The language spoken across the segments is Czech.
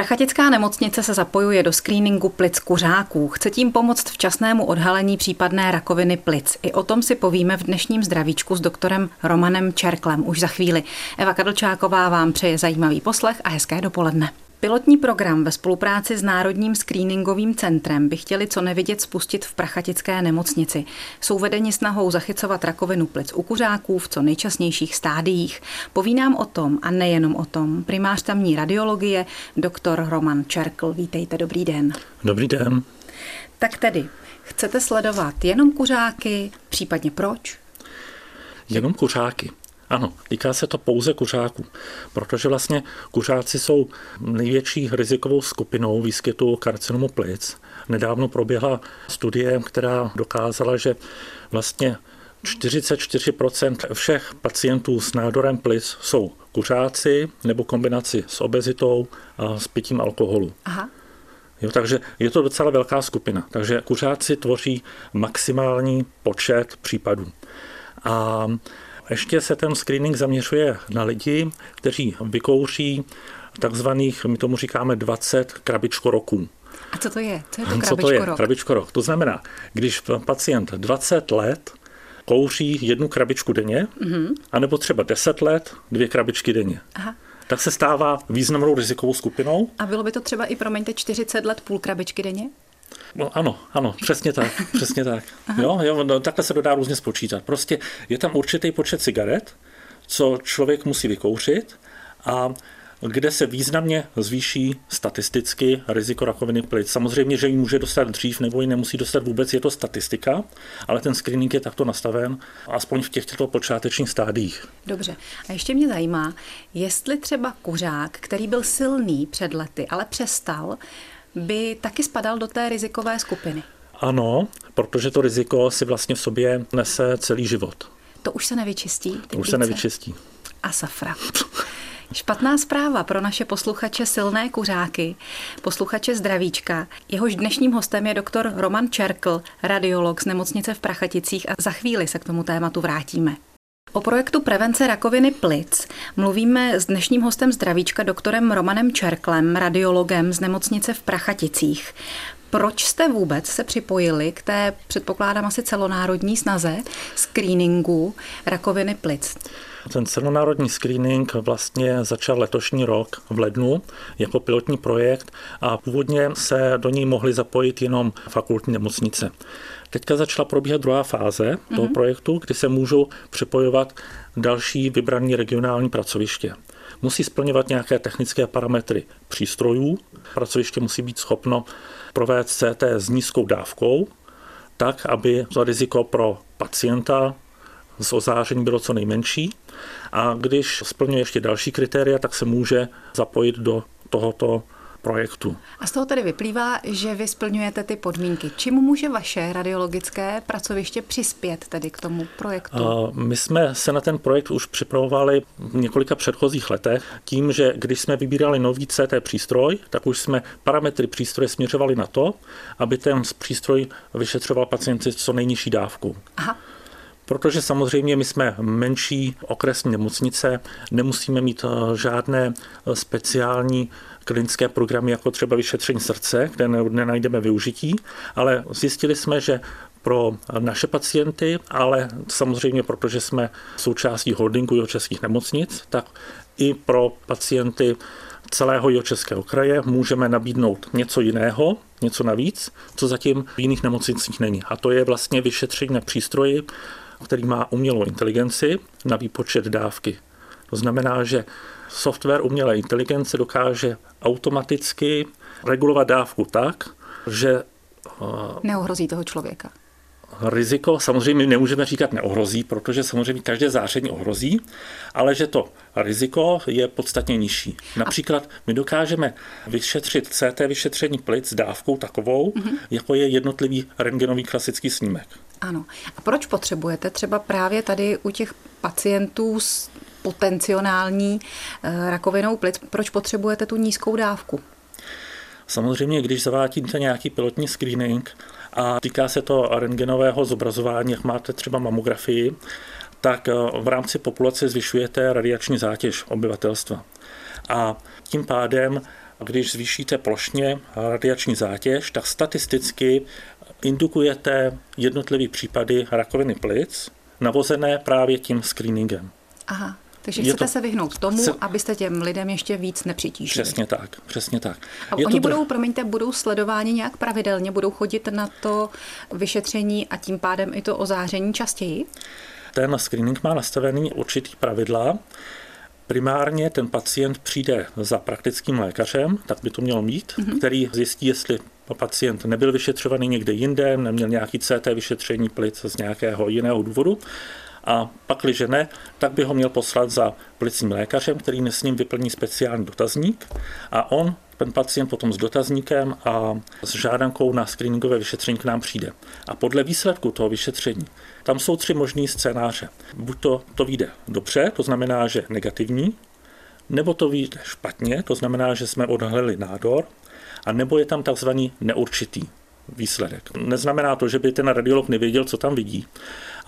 Prachatická nemocnice se zapojuje do screeningu plic kuřáků. Chce tím pomoct včasnému odhalení případné rakoviny plic. I o tom si povíme v dnešním zdravíčku s doktorem Romanem Čerklem už za chvíli. Eva Kadlčáková vám přeje zajímavý poslech a hezké dopoledne. Pilotní program ve spolupráci s Národním screeningovým centrem by chtěli co nevidět spustit v prachatické nemocnici. Jsou vedeni snahou zachycovat rakovinu plic u kuřáků v co nejčasnějších stádiích. Poví nám o tom a nejenom o tom primář tamní radiologie, doktor Roman Čerkl. Vítejte, dobrý den. Dobrý den. Tak tedy, chcete sledovat jenom kuřáky, případně proč? Jenom kuřáky. Ano, týká se to pouze kuřáků, protože vlastně kuřáci jsou největší rizikovou skupinou výskytu karcinomu plic. Nedávno proběhla studie, která dokázala, že vlastně 44% všech pacientů s nádorem plic jsou kuřáci nebo kombinaci s obezitou a s pitím alkoholu. Aha. Jo, takže je to docela velká skupina. Takže kuřáci tvoří maximální počet případů. A ještě se ten screening zaměřuje na lidi, kteří vykouří takzvaných, my tomu říkáme 20 krabičkoroků. A co to je? Co je to co to je? krabičkorok? To znamená, když pacient 20 let kouří jednu krabičku denně, mm-hmm. anebo třeba 10 let dvě krabičky denně. Aha tak se stává významnou rizikovou skupinou. A bylo by to třeba i, promiňte, 40 let půl krabičky denně? No, ano, ano, přesně tak, přesně tak. jo, jo, no, takhle se to dá různě spočítat. Prostě je tam určitý počet cigaret, co člověk musí vykouřit a kde se významně zvýší statisticky riziko rakoviny plic. Samozřejmě, že ji může dostat dřív nebo ji nemusí dostat vůbec, je to statistika, ale ten screening je takto nastaven, aspoň v těchto počátečních stádiích. Dobře. A ještě mě zajímá, jestli třeba kuřák, který byl silný před lety, ale přestal, by taky spadal do té rizikové skupiny. Ano, protože to riziko si vlastně v sobě nese celý život. To už se nevyčistí? To už se nevyčistí. A safra. Špatná zpráva pro naše posluchače silné kuřáky, posluchače zdravíčka. Jehož dnešním hostem je doktor Roman Čerkl, radiolog z nemocnice v Prachaticích a za chvíli se k tomu tématu vrátíme. O projektu prevence rakoviny plic mluvíme s dnešním hostem zdravíčka doktorem Romanem Čerklem, radiologem z nemocnice v Prachaticích. Proč jste vůbec se připojili k té, předpokládám asi celonárodní snaze, screeningu rakoviny plic? Ten celonárodní screening vlastně začal letošní rok v lednu jako pilotní projekt a původně se do ní mohly zapojit jenom fakultní nemocnice. Teďka začala probíhat druhá fáze mm-hmm. toho mhm. projektu, kdy se můžou připojovat další vybraní regionální pracoviště. Musí splňovat nějaké technické parametry přístrojů. Pracoviště musí být schopno provést CT s nízkou dávkou, tak, aby to riziko pro pacienta z ozáření bylo co nejmenší. A když splňuje ještě další kritéria, tak se může zapojit do tohoto projektu. A z toho tedy vyplývá, že vy splňujete ty podmínky. Čím může vaše radiologické pracoviště přispět tedy k tomu projektu? My jsme se na ten projekt už připravovali v několika předchozích letech tím, že když jsme vybírali nový CT přístroj, tak už jsme parametry přístroje směřovali na to, aby ten přístroj vyšetřoval pacienty co nejnižší dávku. Aha. Protože samozřejmě my jsme menší okresní nemocnice, nemusíme mít eh, žádné eh, speciální klinické programy, jako třeba vyšetření srdce, kde nenajdeme využití, ale zjistili jsme, že pro naše pacienty, ale samozřejmě protože jsme součástí holdingu jeho českých nemocnic, tak i pro pacienty celého jeho českého kraje můžeme nabídnout něco jiného, něco navíc, co zatím v jiných nemocnicích není. A to je vlastně vyšetření na přístroji, který má umělou inteligenci na výpočet dávky. To znamená, že software umělé inteligence dokáže automaticky regulovat dávku tak, že neohrozí toho člověka riziko samozřejmě nemůžeme říkat neohrozí, protože samozřejmě každé záření ohrozí, ale že to riziko je podstatně nižší. Například my dokážeme vyšetřit CT vyšetření plic s dávkou takovou, mm-hmm. jako je jednotlivý rentgenový klasický snímek. Ano. A proč potřebujete třeba právě tady u těch pacientů s potenciální eh, rakovinou plic, proč potřebujete tu nízkou dávku? Samozřejmě, když zavádíte nějaký pilotní screening, a týká se to rengenového zobrazování, jak máte třeba mamografii, tak eh, v rámci populace zvyšujete radiační zátěž obyvatelstva. A tím pádem když zvýšíte plošně radiační zátěž, tak statisticky indukujete jednotlivé případy rakoviny plic, navozené právě tím screeningem. Aha. Takže chcete to, se vyhnout tomu, se, abyste těm lidem ještě víc nepřitížili. Přesně tak, přesně tak. A je oni to budou, promiňte, budou sledováni nějak pravidelně, budou chodit na to vyšetření a tím pádem i to ozáření častěji? Ten screening má nastavený určitý pravidla. Primárně ten pacient přijde za praktickým lékařem, tak by to mělo mít, mm-hmm. který zjistí, jestli pacient nebyl vyšetřovaný někde jinde, neměl nějaký CT vyšetření plic z nějakého jiného důvodu a pakliže ne, tak by ho měl poslat za plicním lékařem, který s ním vyplní speciální dotazník a on, ten pacient potom s dotazníkem a s žádankou na screeningové vyšetření k nám přijde. A podle výsledku toho vyšetření, tam jsou tři možný scénáře. Buď to, to vyjde dobře, to znamená, že negativní, nebo to vyjde špatně, to znamená, že jsme odhalili nádor, a nebo je tam takzvaný neurčitý výsledek. Neznamená to, že by ten radiolog nevěděl, co tam vidí,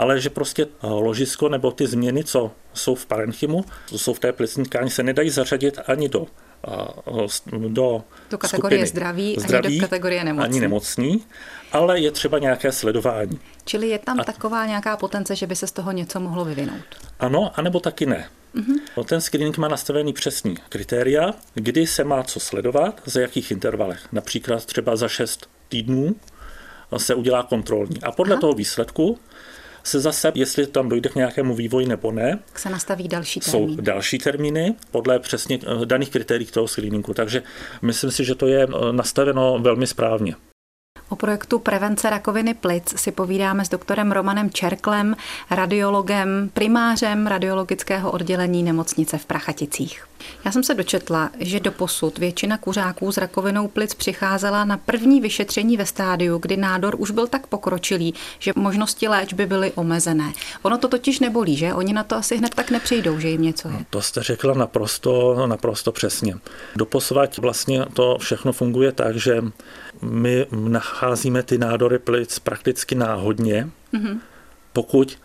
ale že prostě eh, ložisko nebo ty změny, co jsou v parenchymu, co jsou v té plicní tkáni, se nedají zařadit ani do eh, do, do kategorie zdraví, zdraví, ani do kategorie nemocní. Ani nemocní, ale je třeba nějaké sledování. Čili je tam a... taková nějaká potence, že by se z toho něco mohlo vyvinout? Ano, anebo taky ne. Mm-hmm. Ten screening má nastavený přesný kritéria, kdy se má co sledovat, za jakých intervalech. Například třeba za 6 týdnů se udělá kontrolní. A podle Aha. toho výsledku se zase, jestli tam dojde k nějakému vývoji nebo ne, se nastaví další termín. Jsou další termíny podle přesně eh, daných kritérií toho screeningu. Takže myslím si, že to je eh, nastaveno velmi správně. O projektu prevence rakoviny plic si povídáme s doktorem Romanem Čerklem, radiologem, primářem radiologického oddělení nemocnice v Prachaticích. Já jsem se dočetla, že do posud většina kuřáků s rakovinou plic přicházela na první vyšetření ve stádiu, kdy nádor už byl tak pokročilý, že možnosti léčby byly omezené. Ono to totiž nebolí, že? Oni na to asi hned tak nepřijdou, že jim něco je. No, to jste řekla naprosto, naprosto přesně. Doposvat vlastně to všechno funguje tak, že my nacházíme ty nádory plic prakticky náhodně, mm-hmm. pokud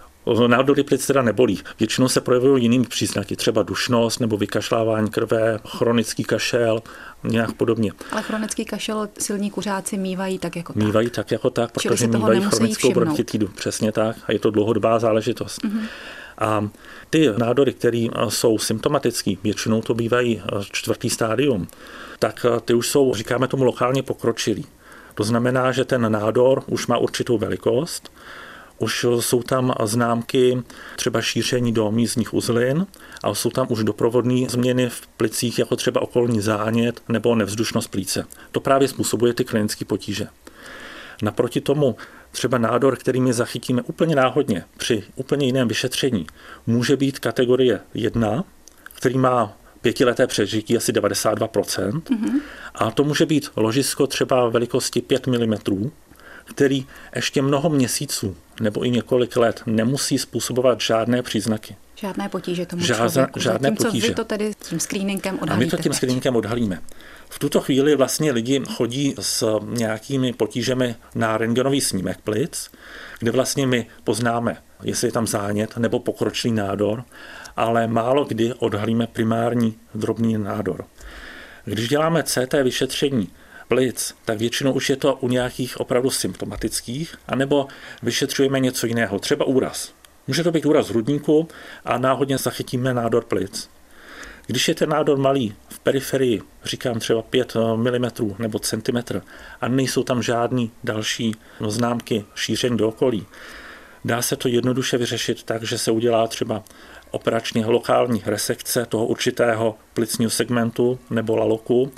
Nádory plic teda nebolí. Většinou se projevují jinými příznaky, třeba dušnost nebo vykašlávání krve, chronický kašel, nějak podobně. Ale chronický kašel silní kuřáci mývají tak jako tak. Mývají tak jako tak, protože mývají chronickou bronchitidu. Přesně tak. A je to dlouhodobá záležitost. Mm-hmm. A ty nádory, které jsou symptomatické, většinou to bývají čtvrtý stádium, tak ty už jsou, říkáme tomu, lokálně pokročilý. To znamená, že ten nádor už má určitou velikost, už jsou tam známky třeba šíření do místních uzlin a jsou tam už doprovodné změny v plicích, jako třeba okolní zánět nebo nevzdušnost plíce. To právě způsobuje ty klinické potíže. Naproti tomu třeba nádor, který my zachytíme úplně náhodně při úplně jiném vyšetření, může být kategorie 1, který má pětileté přežití asi 92%. Mm-hmm. A to může být ložisko třeba velikosti 5 mm, který ještě mnoho měsíců nebo i několik let nemusí způsobovat žádné příznaky. Žádné potíže tomu Žádné, člověku. Žádné Zatímco potíže. vy to tedy tím screeningem odhalíte. A my to tím screeningem odhalíme. V tuto chvíli vlastně lidi chodí s nějakými potížemi na rengenový snímek plic, kde vlastně my poznáme, jestli je tam zánět nebo pokročilý nádor, ale málo kdy odhalíme primární drobný nádor. Když děláme CT vyšetření plic, tak většinou už je to u nějakých opravdu symptomatických, anebo vyšetřujeme něco jiného, třeba úraz. Může to být úraz hrudníku a náhodně zachytíme nádor plic. Když je ten nádor malý v periferii, říkám třeba 5 mm nebo centimetr, a nejsou tam žádný další známky šíření do okolí, dá se to jednoduše vyřešit tak, že se udělá třeba operačně lokální resekce toho určitého plicního segmentu nebo laloku,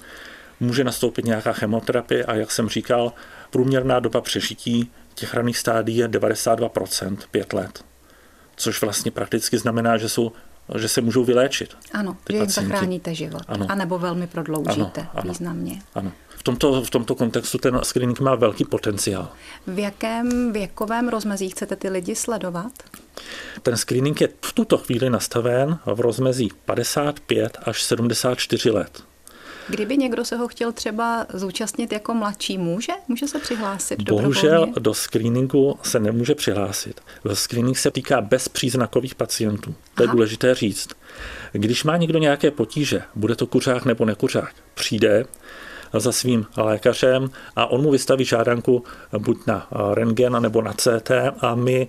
může nastoupit nějaká chemoterapie a jak jsem říkal, průměrná doba přežití těch raných stádií je 92%, 5 let. Což vlastně prakticky znamená, že, jsou, že se můžou vyléčit. Ano, že jim zachráníte život. Ano. A nebo velmi prodloužíte ano, ano, významně. Ano. V tomto, v tomto kontextu ten screening má velký potenciál. V jakém věkovém rozmezí chcete ty lidi sledovat? Ten screening je v tuto chvíli nastaven v rozmezí 55 až 74 let. Kdyby někdo se ho chtěl třeba zúčastnit jako mladší, může? Může se přihlásit Bohužel dobrovolně? do screeningu se nemůže přihlásit. Screening se týká bezpříznakových pacientů. To Aha. je důležité říct. Když má někdo nějaké potíže, bude to kuřák nebo nekuřák, přijde za svým lékařem a on mu vystaví žádanku buď na rengen nebo na CT a my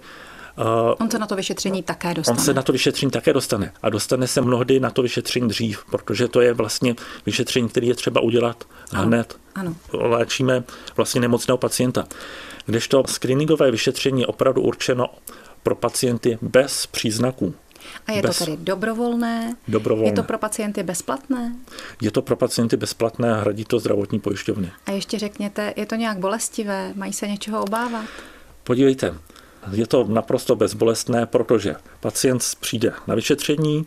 On se na to vyšetření také dostane. On se na to vyšetření také dostane. A dostane se mnohdy na to vyšetření dřív, protože to je vlastně vyšetření, které je třeba udělat ano. hned. Ano. Léčíme vlastně nemocného pacienta. Kdežto screeningové vyšetření je opravdu určeno pro pacienty bez příznaků. A je bez, to tedy dobrovolné? Dobrovolné. Je to pro pacienty bezplatné? Je to pro pacienty bezplatné a hradí to zdravotní pojišťovny. A ještě řekněte, je to nějak bolestivé? Mají se něčeho obávat? Podívejte, je to naprosto bezbolestné, protože pacient přijde na vyšetření,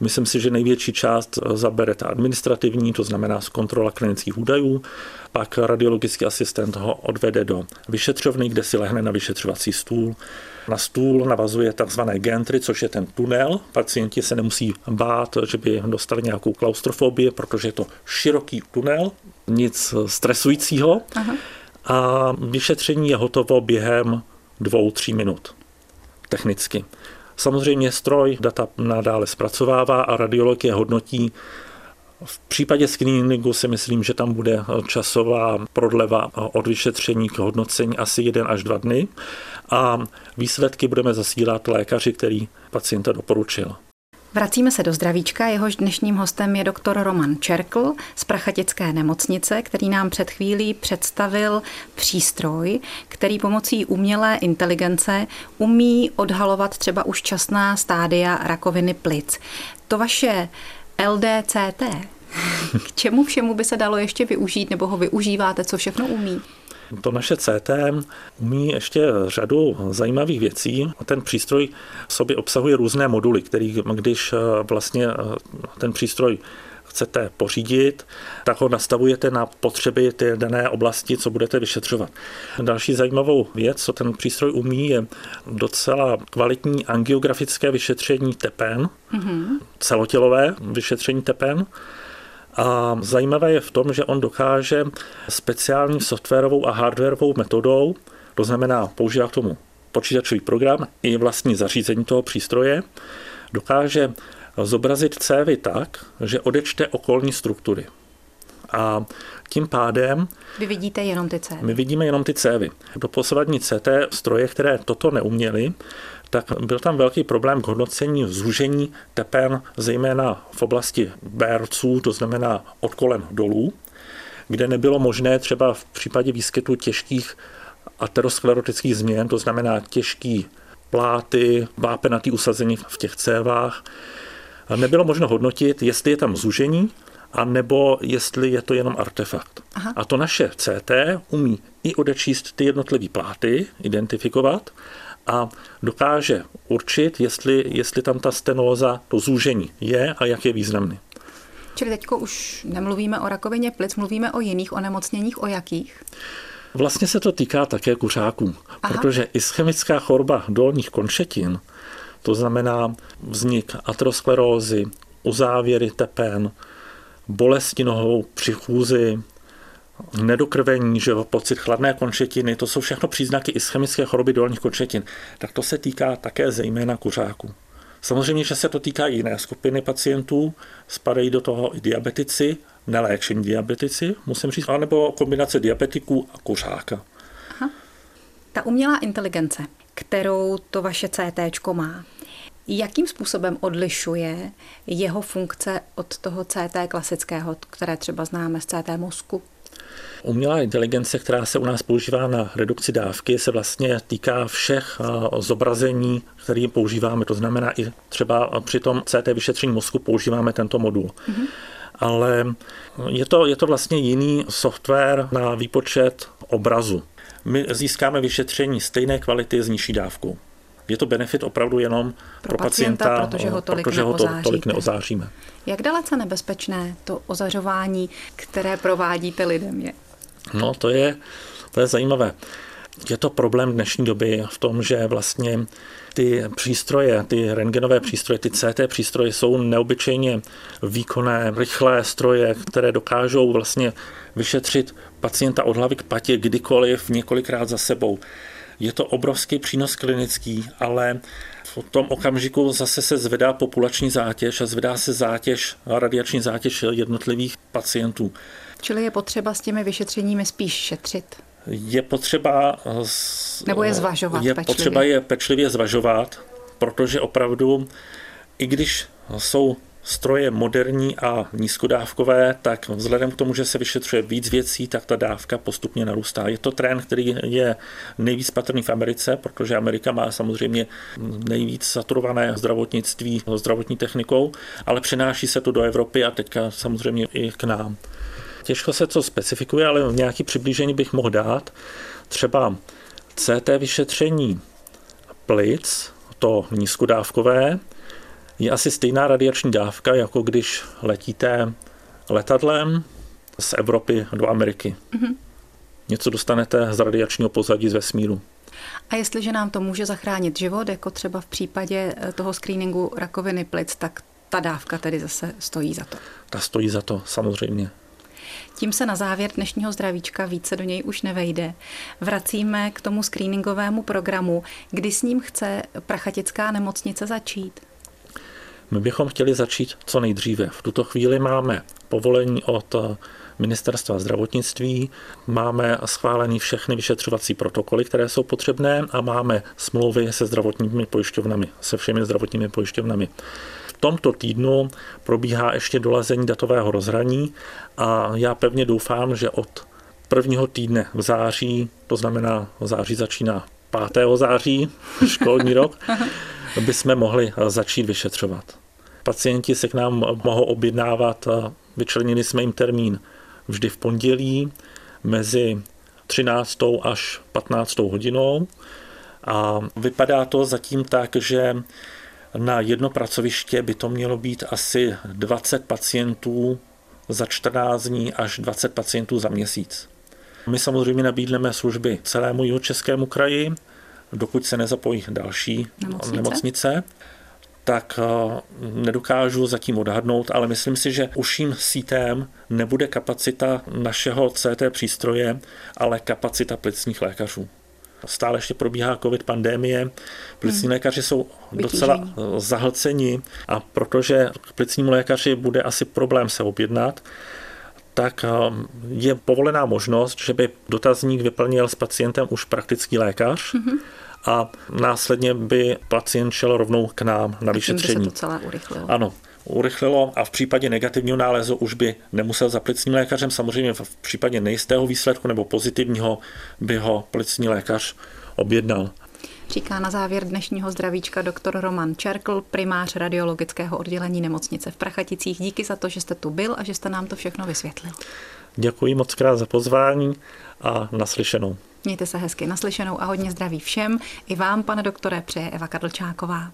Myslím si, že největší část zabere ta administrativní, to znamená z kontrola klinických údajů, pak radiologický asistent ho odvede do vyšetřovny, kde si lehne na vyšetřovací stůl. Na stůl navazuje tzv. gantry, což je ten tunel. Pacienti se nemusí bát, že by dostali nějakou klaustrofobii, protože je to široký tunel, nic stresujícího. Aha. A vyšetření je hotovo během dvou, tří minut technicky. Samozřejmě stroj data nadále zpracovává a radiolog je hodnotí. V případě screeningu si myslím, že tam bude časová prodleva od vyšetření k hodnocení asi jeden až dva dny a výsledky budeme zasílat lékaři, který pacienta doporučil. Vracíme se do zdravíčka. Jehož dnešním hostem je doktor Roman Čerkl z Prachatické nemocnice, který nám před chvílí představil přístroj, který pomocí umělé inteligence umí odhalovat třeba už časná stádia rakoviny plic. To vaše LDCT, k čemu všemu by se dalo ještě využít, nebo ho využíváte, co všechno umí? To naše CT umí ještě řadu zajímavých věcí. Ten přístroj v sobě obsahuje různé moduly, který, když eh, vlastně eh, ten přístroj chcete pořídit, tak ho nastavujete na potřeby té dané oblasti, co budete vyšetřovat. Další zajímavou věc, co ten přístroj umí, je docela kvalitní angiografické vyšetření tepen, mm-hmm. celotělové vyšetření tepen. A zajímavé je v tom, že on dokáže speciální softwarovou a hardwarovou metodou, to znamená používá k tomu počítačový program i vlastní zařízení toho přístroje, dokáže zobrazit cévy tak, že odečte okolní struktury. A tím pádem... Vy vidíte jenom ty cévy. My vidíme jenom ty cévy. Do poslední CT stroje, které toto neuměly, tak byl tam velký problém k hodnocení zúžení tepen, zejména v oblasti bérců, to znamená od kolen dolů, kde nebylo možné třeba v případě výskytu těžkých aterosklerotických změn, to znamená těžký pláty, vápenatý usazení v těch cévách, nebylo možno hodnotit, jestli je tam zúžení, a nebo jestli je to jenom artefakt. Aha. A to naše CT umí i odečíst ty jednotlivé pláty, identifikovat a dokáže určit, jestli, jestli tam ta stenóza, to zúžení je a jak je významný. Čili teď už nemluvíme o rakovině plic, mluvíme o jiných onemocněních, o jakých? Vlastně se to týká také kuřáků, Aha. protože ischemická choroba dolních končetin, to znamená vznik aterosklerózy, uzávěry tepen, bolesti nohou při chůzi, nedokrvení, že pocit chladné končetiny, to jsou všechno příznaky ischemické choroby dolních končetin. Tak to se týká také zejména kuřáků. Samozřejmě, že se to týká i jiné skupiny pacientů, spadají do toho i diabetici, neléčení diabetici, musím říct, anebo kombinace diabetiků a kuřáka. Aha. Ta umělá inteligence, kterou to vaše CT má, jakým způsobem odlišuje jeho funkce od toho CT klasického, které třeba známe z CT mozku? Umělá inteligence, která se u nás používá na redukci dávky, se vlastně týká všech zobrazení, které používáme. To znamená i třeba při tom CT vyšetření mozku používáme tento modul. Mm-hmm. Ale je to, je to vlastně jiný software na výpočet obrazu. My získáme vyšetření stejné kvality s nižší dávkou. Je to benefit opravdu jenom pro, pro pacienta, pacienta, protože ho tolik, protože ho to, tolik neozáříme. Jak dalece nebezpečné to ozařování, které provádíte lidem je? No, to je, to je zajímavé. Je to problém dnešní doby v tom, že vlastně ty přístroje, ty rengenové přístroje, ty CT přístroje jsou neobyčejně výkonné, rychlé stroje, které dokážou vlastně vyšetřit pacienta od hlavy k patě kdykoliv, několikrát za sebou. Je to obrovský přínos klinický, ale v tom okamžiku zase se zvedá populační zátěž a zvedá se zátěž, radiační zátěž jednotlivých pacientů. Čili je potřeba s těmi vyšetřeními spíš šetřit? Je potřeba... Nebo je zvažovat Je pečlivě. potřeba je pečlivě zvažovat, protože opravdu, i když jsou stroje moderní a nízkodávkové, tak vzhledem k tomu, že se vyšetřuje víc věcí, tak ta dávka postupně narůstá. Je to trend, který je nejvíc patrný v Americe, protože Amerika má samozřejmě nejvíc saturované zdravotnictví zdravotní technikou, ale přenáší se to do Evropy a teďka samozřejmě i k nám. Těžko se co specifikuje, ale nějaký přiblížení bych mohl dát. Třeba CT vyšetření plic, to nízkodávkové, je asi stejná radiační dávka, jako když letíte letadlem z Evropy do Ameriky. Mm-hmm. Něco dostanete z radiačního pozadí z vesmíru. A jestliže nám to může zachránit život, jako třeba v případě eh, toho screeningu rakoviny plic, tak ta dávka tedy zase stojí za to. Ta stojí za to, samozřejmě. Tím se na závěr dnešního zdravíčka více do něj už nevejde. Vracíme k tomu screeningovému programu, kdy s ním chce Prachatická nemocnice začít. My bychom chtěli začít co nejdříve. V tuto chvíli máme povolení od ministerstva zdravotnictví, máme schválený všechny vyšetřovací protokoly, které jsou potřebné a máme smlouvy se zdravotními pojišťovnami, se všemi zdravotními pojišťovnami. V tomto týdnu probíhá ještě dolazení datového rozhraní a já pevně doufám, že od prvního týdne v září, to znamená v září začíná 5. září, školní rok, by jsme mohli začít vyšetřovat. Pacienti se k nám mohou objednávat, vyčlenili jsme jim termín vždy v pondělí mezi 13. až 15. hodinou a vypadá to zatím tak, že na jedno pracoviště by to mělo být asi 20 pacientů za 14 dní až 20 pacientů za měsíc. My samozřejmě nabídneme služby celému jihočeskému kraji, dokud se nezapojí další nemocnice. nemocnice tak eh, nedokážu zatím odhadnout, ale myslím si, že uším sítem nebude kapacita našeho CT přístroje, ale kapacita plicních lékařů. Stále ještě probíhá covid pandémie, plicní hmm. lékaři jsou docela eh, zahlceni a protože k plicnímu lékaři bude asi problém se objednat, tak eh, je povolená možnost, že by dotazník vyplnil s pacientem už praktický lékař. hmm a následně by pacient šel rovnou k nám na vyšetření. By se to celé urychlilo. Ano, urychlilo a v případě negativního nálezu už by nemusel za plicním lékařem. Samozřejmě v případě nejistého výsledku nebo pozitivního by ho plicní lékař objednal. Říká na závěr dnešního zdravíčka doktor Roman Čerkl, primář radiologického oddělení nemocnice v Prachaticích. Díky za to, že jste tu byl a že jste nám to všechno vysvětlil. Děkuji moc krát za pozvání a naslyšenou. Mějte se hezky naslyšenou a hodně zdraví všem. I vám, pane doktore, přeje Eva Kadlčáková.